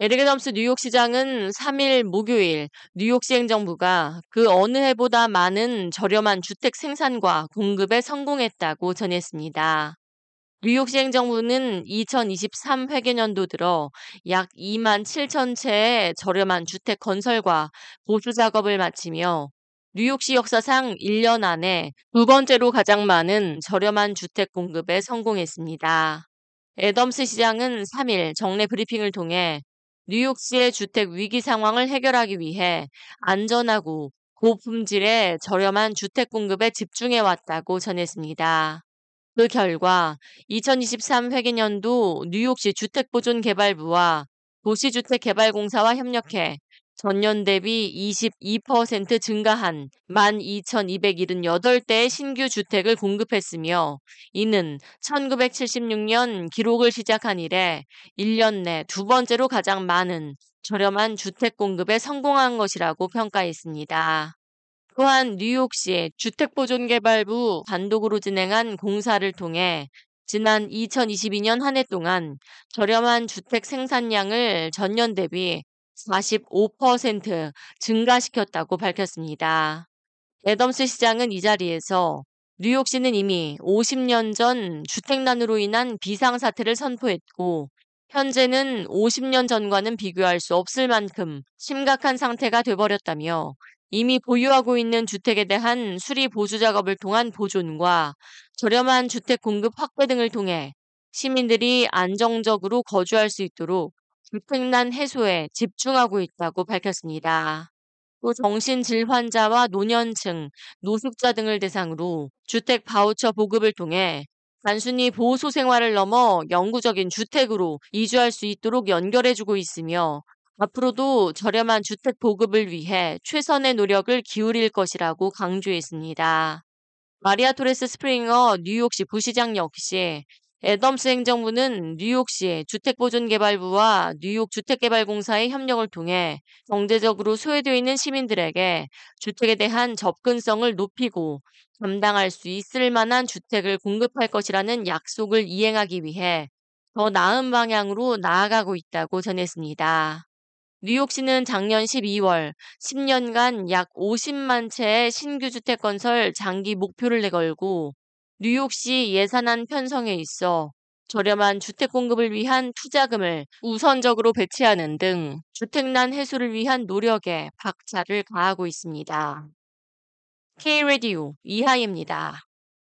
에릭덤스 뉴욕시장은 3일 목요일 뉴욕시 행정부가 그 어느 해보다 많은 저렴한 주택 생산과 공급에 성공했다고 전했습니다. 뉴욕시 행정부는 2023 회계년도 들어 약 2만 7천 채의 저렴한 주택 건설과 보수 작업을 마치며 뉴욕시 역사상 1년 안에 두 번째로 가장 많은 저렴한 주택 공급에 성공했습니다. 애덤스 시장은 3일 정례 브리핑을 통해 뉴욕시의 주택 위기 상황을 해결하기 위해 안전하고 고품질의 저렴한 주택 공급에 집중해 왔다고 전했습니다. 그 결과 2023 회계년도 뉴욕시 주택보존개발부와 도시주택개발공사와 협력해 전년 대비 22% 증가한 12,278대의 신규 주택을 공급했으며 이는 1976년 기록을 시작한 이래 1년 내 두 번째로 가장 많은 저렴한 주택 공급에 성공한 것이라고 평가했습니다. 또한 뉴욕시 주택보존개발부 단독으로 진행한 공사를 통해 지난 2022년 한 해 동안 저렴한 주택 생산량을 전년 대비 45% 증가시켰다고 밝혔습니다. 애덤스 시장은 이 자리에서 뉴욕시는 이미 50년 전 주택난으로 인한 비상사태를 선포했고 현재는 50년 전과는 비교할 수 없을 만큼 심각한 상태가 돼버렸다며 이미 보유하고 있는 주택에 대한 수리 보수 작업을 통한 보존과 저렴한 주택 공급 확대 등을 통해 시민들이 안정적으로 거주할 수 있도록 주택난 해소에 집중하고 있다고 밝혔습니다. 또 정신질 환자와 노년층, 노숙자 등을 대상으로 주택 바우처 보급을 통해 단순히 보호소 생활을 넘어 영구적인 주택으로 이주할 수 있도록 연결해주고 있으며 앞으로도 저렴한 주택 보급을 위해 최선의 노력을 기울일 것이라고 강조했습니다. 마리아 토레스 스프링어 뉴욕시 부시장 역시 애덤스 행정부는 뉴욕시 주택보존개발부와 뉴욕 주택개발공사의 협력을 통해 경제적으로 소외되어 있는 시민들에게 주택에 대한 접근성을 높이고 감당할 수 있을 만한 주택을 공급할 것이라는 약속을 이행하기 위해 더 나은 방향으로 나아가고 있다고 전했습니다. 뉴욕시는 작년 12월 10년간 약 50만 채의 신규 주택 건설 장기 목표를 내걸고 뉴욕시 예산안 편성에 있어 저렴한 주택 공급을 위한 투자금을 우선적으로 배치하는 등 주택난 해소를 위한 노력에 박차를 가하고 있습니다. K-Radio 이하입니다.